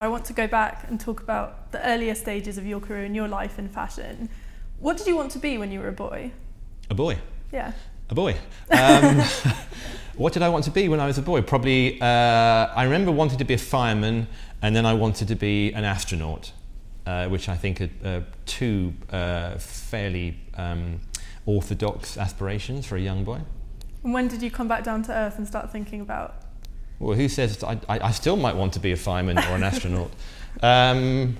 I want to go back and talk about the earlier stages of your career and your life in fashion. What did you want to be when you were a boy? A boy. Yeah. A boy. Um, what did I want to be when I was a boy? Probably, uh, I remember wanting to be a fireman, and then I wanted to be an astronaut, uh, which I think are uh, two uh, fairly um, orthodox aspirations for a young boy. And when did you come back down to earth and start thinking about well, who says I, I, still might want to be a fireman or an astronaut? Um,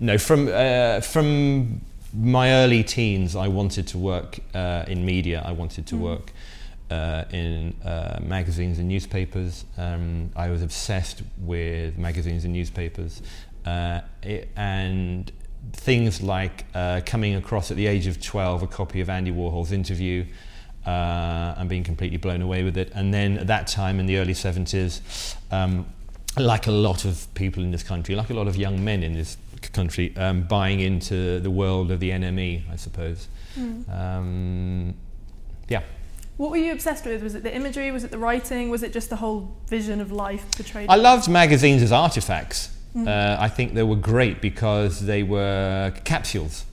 no, from, uh, from my early teens, I wanted to work uh, in media. I wanted to mm. work uh, in uh, magazines and newspapers. Um, I was obsessed with magazines and newspapers. Uh, it, and things like uh, coming across at the age of 12 a copy of Andy Warhol's interview uh, and being completely blown away with it. And then at that time in the early 70s, um, like a lot of people in this country, like a lot of young men in this country, um, buying into the world of the NME, I suppose. Mm. Um, yeah. What were you obsessed with? Was it the imagery? Was it the writing? Was it just the whole vision of life portrayed? I loved magazines as artifacts. Mm. Uh, I think they were great because they were capsules.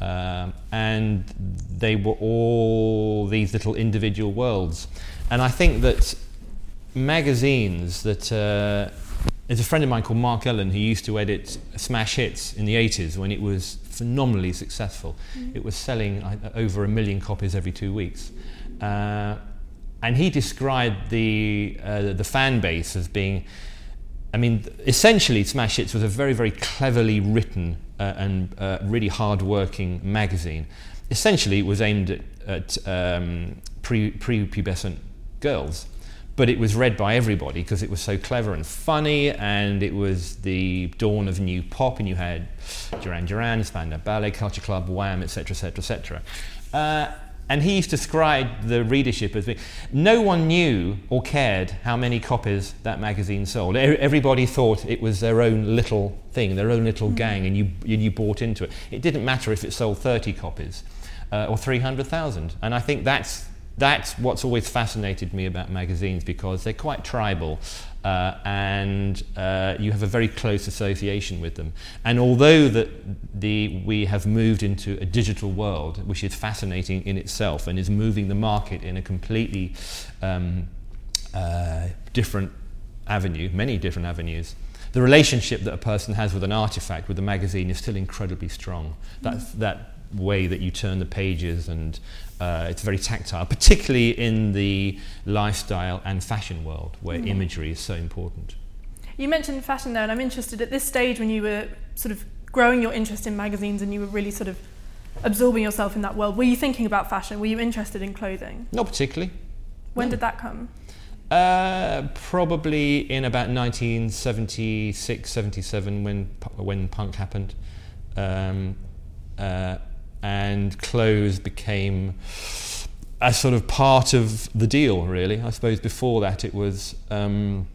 Um, and they were all these little individual worlds. And I think that magazines that uh, there's a friend of mine called Mark Ellen who used to edit Smash Hits in the 80s when it was phenomenally successful. Mm. It was selling uh, over a million copies every two weeks. Uh, and he described the, uh, the fan base as being, I mean, essentially Smash Hits was a very, very cleverly written uh, and uh, really hard-working magazine. Essentially, it was aimed at, at um, pre- prepubescent girls, but it was read by everybody because it was so clever and funny, and it was the dawn of new pop, and you had Duran Duran, Spandau Ballet, Culture Club, Wham, etc., etc., etc. And he used to describe the readership as being, no one knew or cared how many copies that magazine sold. Everybody thought it was their own little thing, their own little mm. gang, and you, you bought into it. It didn't matter if it sold 30 copies uh, or 300,000. And I think that's, that's what's always fascinated me about magazines because they're quite tribal uh, and uh, you have a very close association with them. And although that the, we have moved into a digital world, which is fascinating in itself and is moving the market in a completely um, uh, different avenue, many different avenues, the relationship that a person has with an artifact, with a magazine, is still incredibly strong. That's, that way that you turn the pages and uh, it's very tactile, particularly in the lifestyle and fashion world where mm. imagery is so important. You mentioned fashion there, and I'm interested at this stage when you were sort of growing your interest in magazines and you were really sort of absorbing yourself in that world. Were you thinking about fashion? Were you interested in clothing? Not particularly. When no. did that come? Uh, probably in about 1976, 77 when, when punk happened. Um, uh, and clothes became a sort of part of the deal, really. I suppose before that it was, um,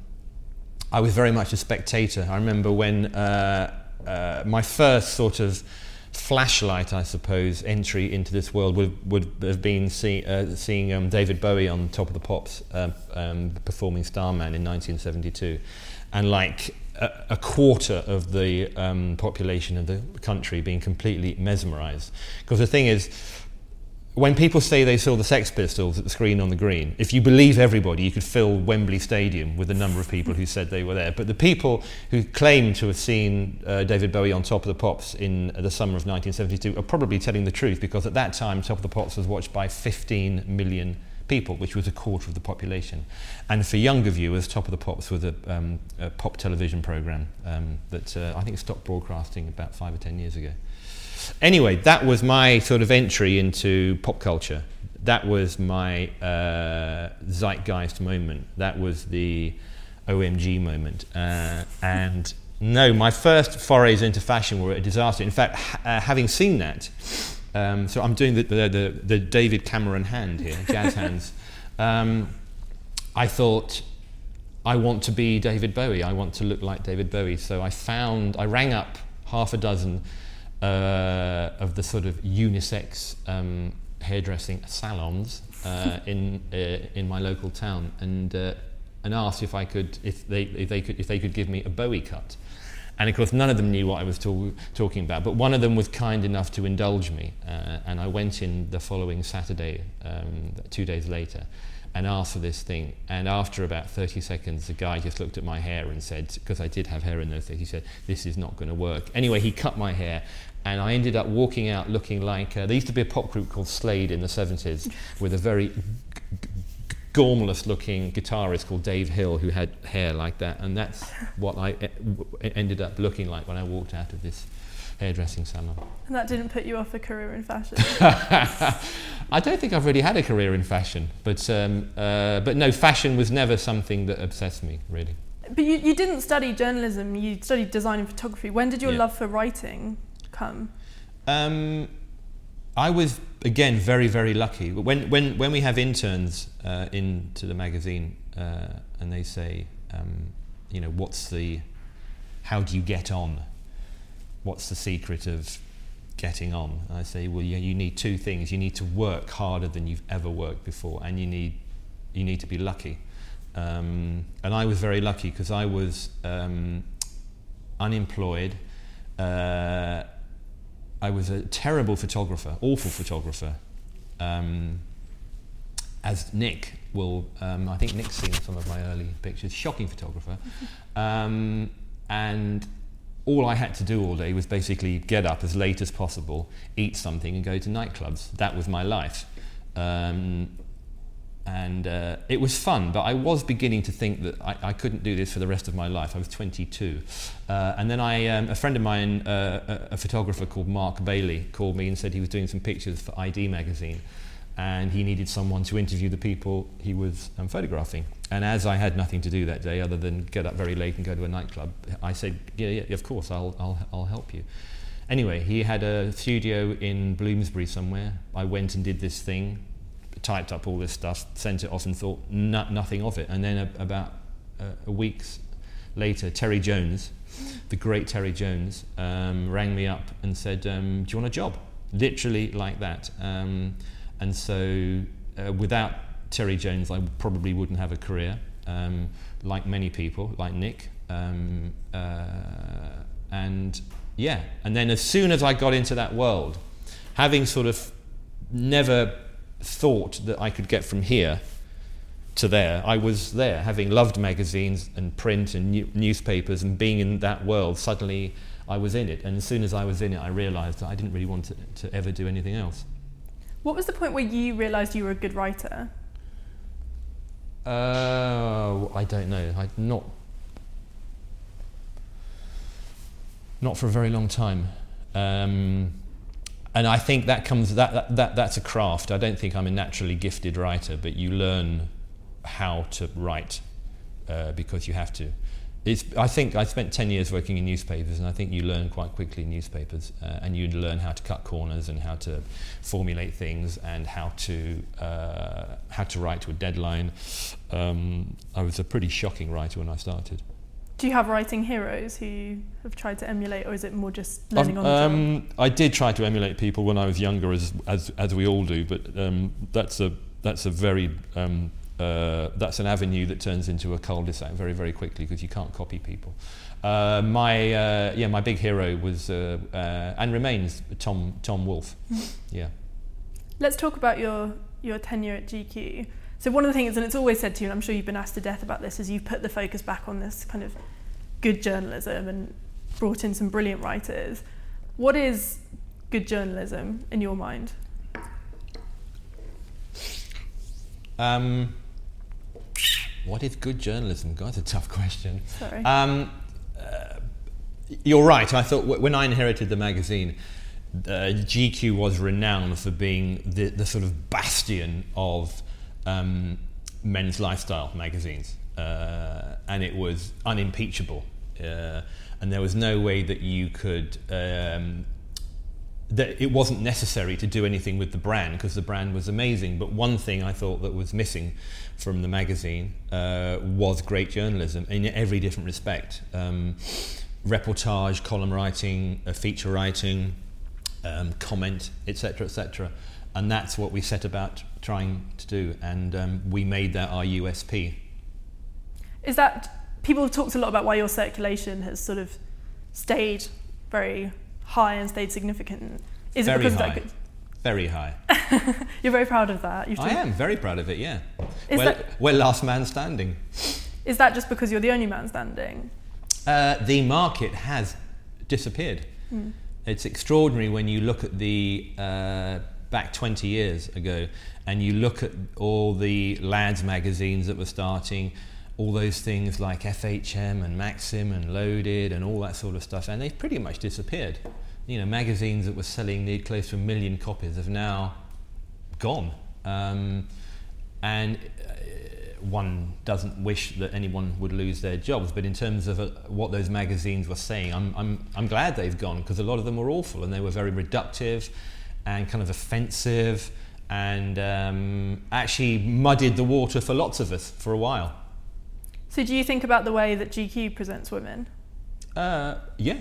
I was very much a spectator. I remember when uh, uh, my first sort of flashlight, I suppose, entry into this world would, would have been see, uh, seeing um, David Bowie on Top of the Pops uh, um, performing Starman in 1972. And like a, quarter of the um, population of the country being completely mesmerized. Because the thing is, when people say they saw the Sex Pistols at the screen on the green, if you believe everybody, you could fill Wembley Stadium with the number of people who said they were there. But the people who claim to have seen uh, David Bowie on Top of the Pops in the summer of 1972 are probably telling the truth because at that time, Top of the Pops was watched by 15 million people, which was a quarter of the population. And for younger viewers, Top of the Pops was a, um, a pop television program um, that uh, I think stopped broadcasting about five or ten years ago. Anyway, that was my sort of entry into pop culture. That was my uh, zeitgeist moment. That was the OMG moment. Uh, and no, my first forays into fashion were a disaster. In fact, ha- uh, having seen that, um, so I'm doing the, the, the, the, David Cameron hand here, jazz hands. Um, I thought, I want to be David Bowie. I want to look like David Bowie. So I found, I rang up half a dozen uh, of the sort of unisex um, hairdressing salons uh, in uh, in my local town, and uh, and asked if I could if they if they could if they could give me a Bowie cut. And of course, none of them knew what I was talk- talking about, but one of them was kind enough to indulge me. Uh, and I went in the following Saturday, um, two days later, and asked for this thing. And after about 30 seconds, the guy just looked at my hair and said, because I did have hair in those days, he said, This is not going to work. Anyway, he cut my hair. And I ended up walking out looking like uh, there used to be a pop group called Slade in the 70s with a very g- g- gormless looking guitarist called Dave Hill who had hair like that. And that's what I e- w- ended up looking like when I walked out of this hairdressing salon. And that didn't put you off a career in fashion. I don't think I've really had a career in fashion, but, um, uh, but no, fashion was never something that obsessed me, really. but you, you didn't study journalism, you studied design and photography. When did your Yeah. love for writing come? Um, I was again very very lucky. When when when we have interns uh, into the magazine uh, and they say, um, you know, what's the, how do you get on? What's the secret of getting on? And I say, well, you, you need two things. You need to work harder than you've ever worked before, and you need you need to be lucky. Um, and I was very lucky because I was um, unemployed. Uh, I was a terrible photographer, awful photographer. Um, as Nick will, um, I think Nick's seen some of my early pictures, shocking photographer. Um, and all I had to do all day was basically get up as late as possible, eat something, and go to nightclubs. That was my life. Um, and uh, it was fun, but I was beginning to think that I, I couldn't do this for the rest of my life. I was 22. Uh, and then I, um, a friend of mine, uh, a, a photographer called Mark Bailey, called me and said he was doing some pictures for i-D magazine. And he needed someone to interview the people he was um, photographing. And as I had nothing to do that day other than get up very late and go to a nightclub, I said, Yeah, yeah, of course, I'll, I'll, I'll help you. Anyway, he had a studio in Bloomsbury somewhere. I went and did this thing, typed up all this stuff, sent it off, and thought no, nothing of it. And then a, about uh, a week later, Terry Jones, the great Terry Jones, um, rang me up and said, um, "Do you want a job?" Literally like that. Um, and so, uh, without Terry Jones, I probably wouldn't have a career. Um, like many people, like Nick, um, uh, and yeah. And then as soon as I got into that world, having sort of never thought that I could get from here to there. I was there, having loved magazines and print and new- newspapers and being in that world. Suddenly, I was in it, and as soon as I was in it, I realised that I didn't really want to, to ever do anything else. What was the point where you realised you were a good writer? Uh, I don't know. I not not for a very long time. Um, and I think that comes that, that, that that's a craft. I don't think I'm a naturally gifted writer, but you learn how to write uh, because you have to. It's, I think I spent 10 years working in newspapers, and I think you learn quite quickly in newspapers, uh, and you learn how to cut corners and how to formulate things and how to uh, how to write to a deadline. Um, I was a pretty shocking writer when I started. Do you have writing heroes who you have tried to emulate, or is it more just learning on the job? Um, I did try to emulate people when I was younger, as as, as we all do, but um, that's a that's a very um, uh, that's an avenue that turns into a cul-de-sac very very quickly because you can't copy people. Uh, my uh, yeah, my big hero was uh, uh, and remains Tom Tom Wolfe. yeah. Let's talk about your, your tenure at GQ. So one of the things, and it's always said to you, and I'm sure you've been asked to death about this, is you've put the focus back on this kind of good journalism and brought in some brilliant writers. What is good journalism in your mind? Um, what is good journalism? God, that's a tough question. Sorry. Um, uh, you're right. I thought w- when I inherited the magazine, uh, GQ was renowned for being the, the sort of bastion of um, men's lifestyle magazines, uh, and it was unimpeachable. Uh, and there was no way that you could um, that it wasn't necessary to do anything with the brand because the brand was amazing. But one thing I thought that was missing from the magazine uh, was great journalism in every different respect. Um, reportage, column writing, uh, feature writing, um, comment, etc., etc. And that's what we set about trying to do. And um, we made that our USP. Is that people have talked a lot about why your circulation has sort of stayed very high and stayed significant. Is very it because high. that? good- Very high. You're very proud of that. I am very proud of it. Yeah. Is we're, that- we're last man standing. Is that just because you're the only man standing? Uh, the market has disappeared. It's extraordinary when you look at the uh, back 20 years ago and you look at all the lads magazines that were starting, all those things like FHM and Maxim and Loaded and all that sort of stuff, and they've pretty much disappeared. You know, magazines that were selling near close to a million copies have now gone. Um, and uh, one doesn't wish that anyone would lose their jobs, but in terms of uh, what those magazines were saying, I'm, I'm, I'm glad they've gone because a lot of them were awful and they were very reductive and kind of offensive and um, actually muddied the water for lots of us for a while. So do you think about the way that GQ presents women? Uh, yeah,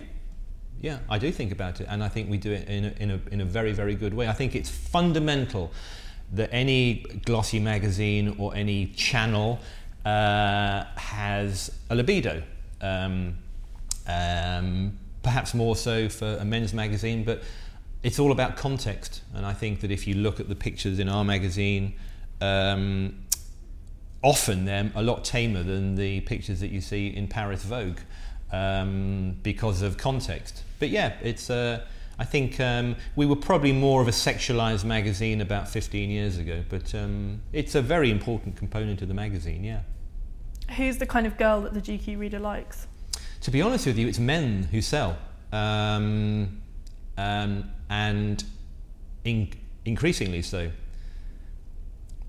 yeah, I do think about it, and I think we do it in a, in a, in a very, very good way. I think it's fundamental that any glossy magazine or any channel uh, has a libido. Um, um, perhaps more so for a men's magazine, but it's all about context. And I think that if you look at the pictures in our magazine, um, often they're a lot tamer than the pictures that you see in Paris Vogue um, because of context. But yeah, it's. Uh, I think um, we were probably more of a sexualized magazine about 15 years ago, but um, it's a very important component of the magazine. Yeah. Who's the kind of girl that the GQ reader likes? To be honest with you, it's men who sell, um, um, and in, increasingly so.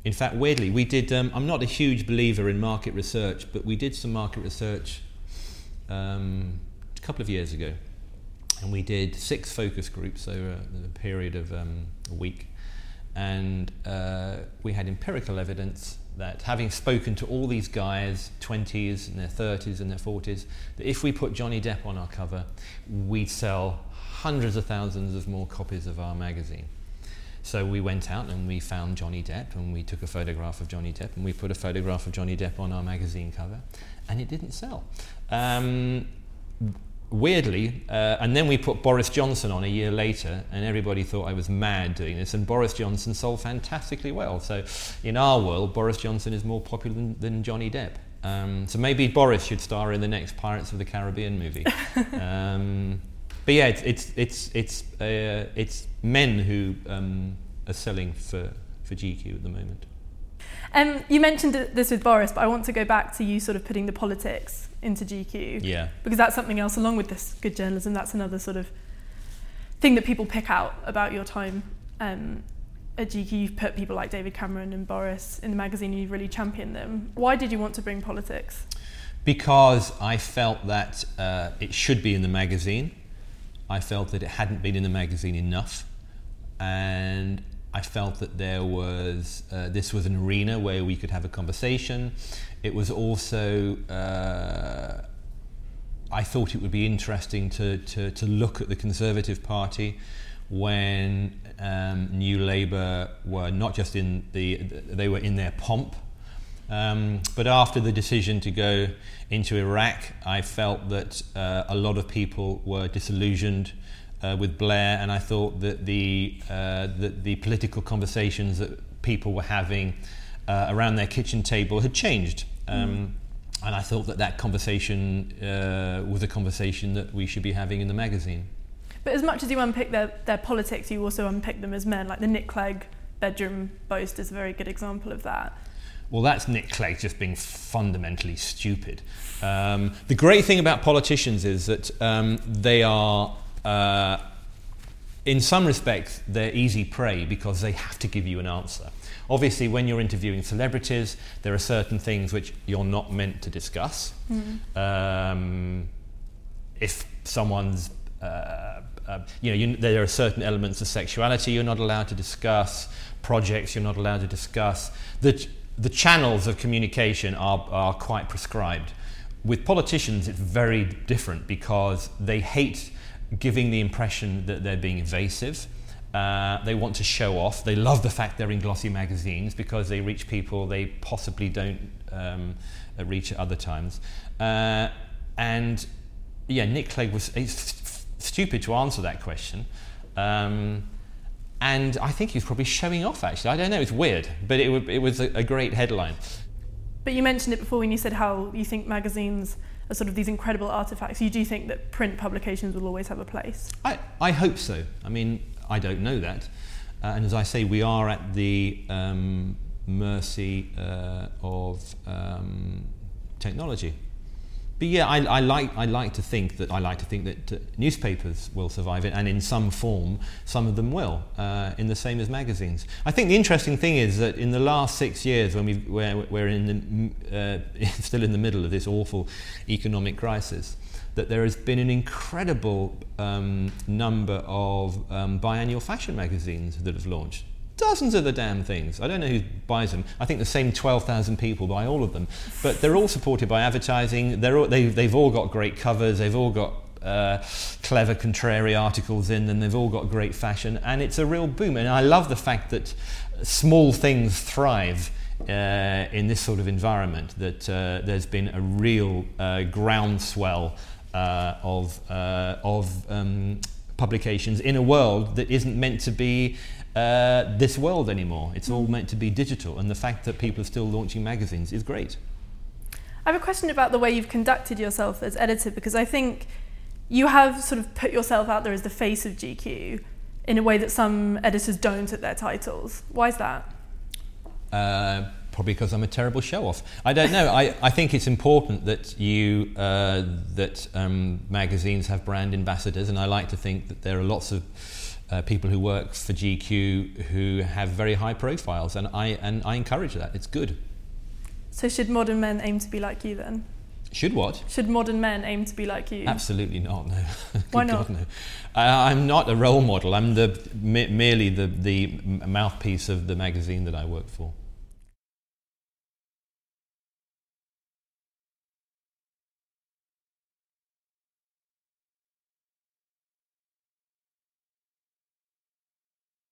In fact, weirdly, we did. Um, I'm not a huge believer in market research, but we did some market research um, a couple of years ago, and we did six focus groups over a period of um, a week, and uh, we had empirical evidence that having spoken to all these guys, 20s and their 30s and their 40s, that if we put Johnny Depp on our cover, we'd sell hundreds of thousands of more copies of our magazine. So we went out and we found Johnny Depp and we took a photograph of Johnny Depp and we put a photograph of Johnny Depp on our magazine cover and it didn't sell. Um, weirdly, uh, and then we put Boris Johnson on a year later, and everybody thought I was mad doing this. And Boris Johnson sold fantastically well. So, in our world, Boris Johnson is more popular than, than Johnny Depp. Um, so maybe Boris should star in the next Pirates of the Caribbean movie. um, but yeah, it's it's it's it's, uh, it's men who um, are selling for, for GQ at the moment. Um, you mentioned this with Boris, but I want to go back to you sort of putting the politics into GQ. Yeah. because that's something else along with this good journalism that's another sort of thing that people pick out about your time um, at GQ you've put people like David Cameron and Boris in the magazine and you've really championed them why did you want to bring politics Because I felt that uh, it should be in the magazine. I felt that it hadn't been in the magazine enough. And I felt that there was, uh, this was an arena where we could have a conversation. It was also, uh, I thought it would be interesting to, to, to look at the Conservative Party when um, New Labour were not just in the, they were in their pomp, um, but after the decision to go into Iraq, I felt that uh, a lot of people were disillusioned uh, with Blair, and I thought that the, uh, that the political conversations that people were having uh, around their kitchen table had changed. Um, And I thought that that conversation uh, was a conversation that we should be having in the magazine. but as much as you unpick their, their politics you also unpick them as men like the Nick Clegg bedroom boast is a very good example of that Well, that's Nick Clegg just being fundamentally stupid. Um, the great thing about politicians is that um, they are, uh, in some respects, they're easy prey because they have to give you an answer. Obviously, when you're interviewing celebrities, there are certain things which you're not meant to discuss. Um, if someone's uh, uh, you know, you, there are certain elements of sexuality you're not allowed to discuss, projects you're not allowed to discuss. Ch- the channels of communication are, are quite prescribed. With politicians, it's very different because they hate giving the impression that they're being evasive. Uh, they want to show off. They love the fact they're in glossy magazines because they reach people they possibly don't um, reach at other times. Uh, and yeah, Nick Clegg was stupid to answer that question. Um, and I think he was probably showing off, actually. I don't know, it's weird, but it, it was a, a great headline. But you mentioned it before when you said how you think magazines are sort of these incredible artifacts. You do think that print publications will always have a place? I, I hope so. I mean, I don't know that. Uh, and as I say, we are at the um, mercy uh, of um, technology. But yeah, I, I, like, I like to think that I like to think that uh, newspapers will survive it, and in some form, some of them will, uh, in the same as magazines. I think the interesting thing is that in the last six years, when we we're, we're in the, uh, still in the middle of this awful economic crisis, that there has been an incredible um, number of um, biannual fashion magazines that have launched. Dozens of the damn things. I don't know who buys them. I think the same 12,000 people buy all of them. But they're all supported by advertising. They're all, they, they've all got great covers. They've all got uh, clever contrary articles in them. They've all got great fashion. And it's a real boom. And I love the fact that small things thrive uh, in this sort of environment, that uh, there's been a real uh, groundswell uh, of, uh, of um, publications in a world that isn't meant to be uh, this world anymore. It's all meant to be digital, and the fact that people are still launching magazines is great. I have a question about the way you've conducted yourself as editor because I think you have sort of put yourself out there as the face of GQ in a way that some editors don't at their titles. Why is that? Uh, probably because I'm a terrible show off. I don't know. I, I think it's important that you uh, that um, magazines have brand ambassadors, and I like to think that there are lots of uh, people who work for GQ who have very high profiles, and I and I encourage that. It's good. So should modern men aim to be like you then? Should what? Should modern men aim to be like you? Absolutely not. No. Why not? God, no. Uh, I'm not a role model. I'm the merely the the mouthpiece of the magazine that I work for.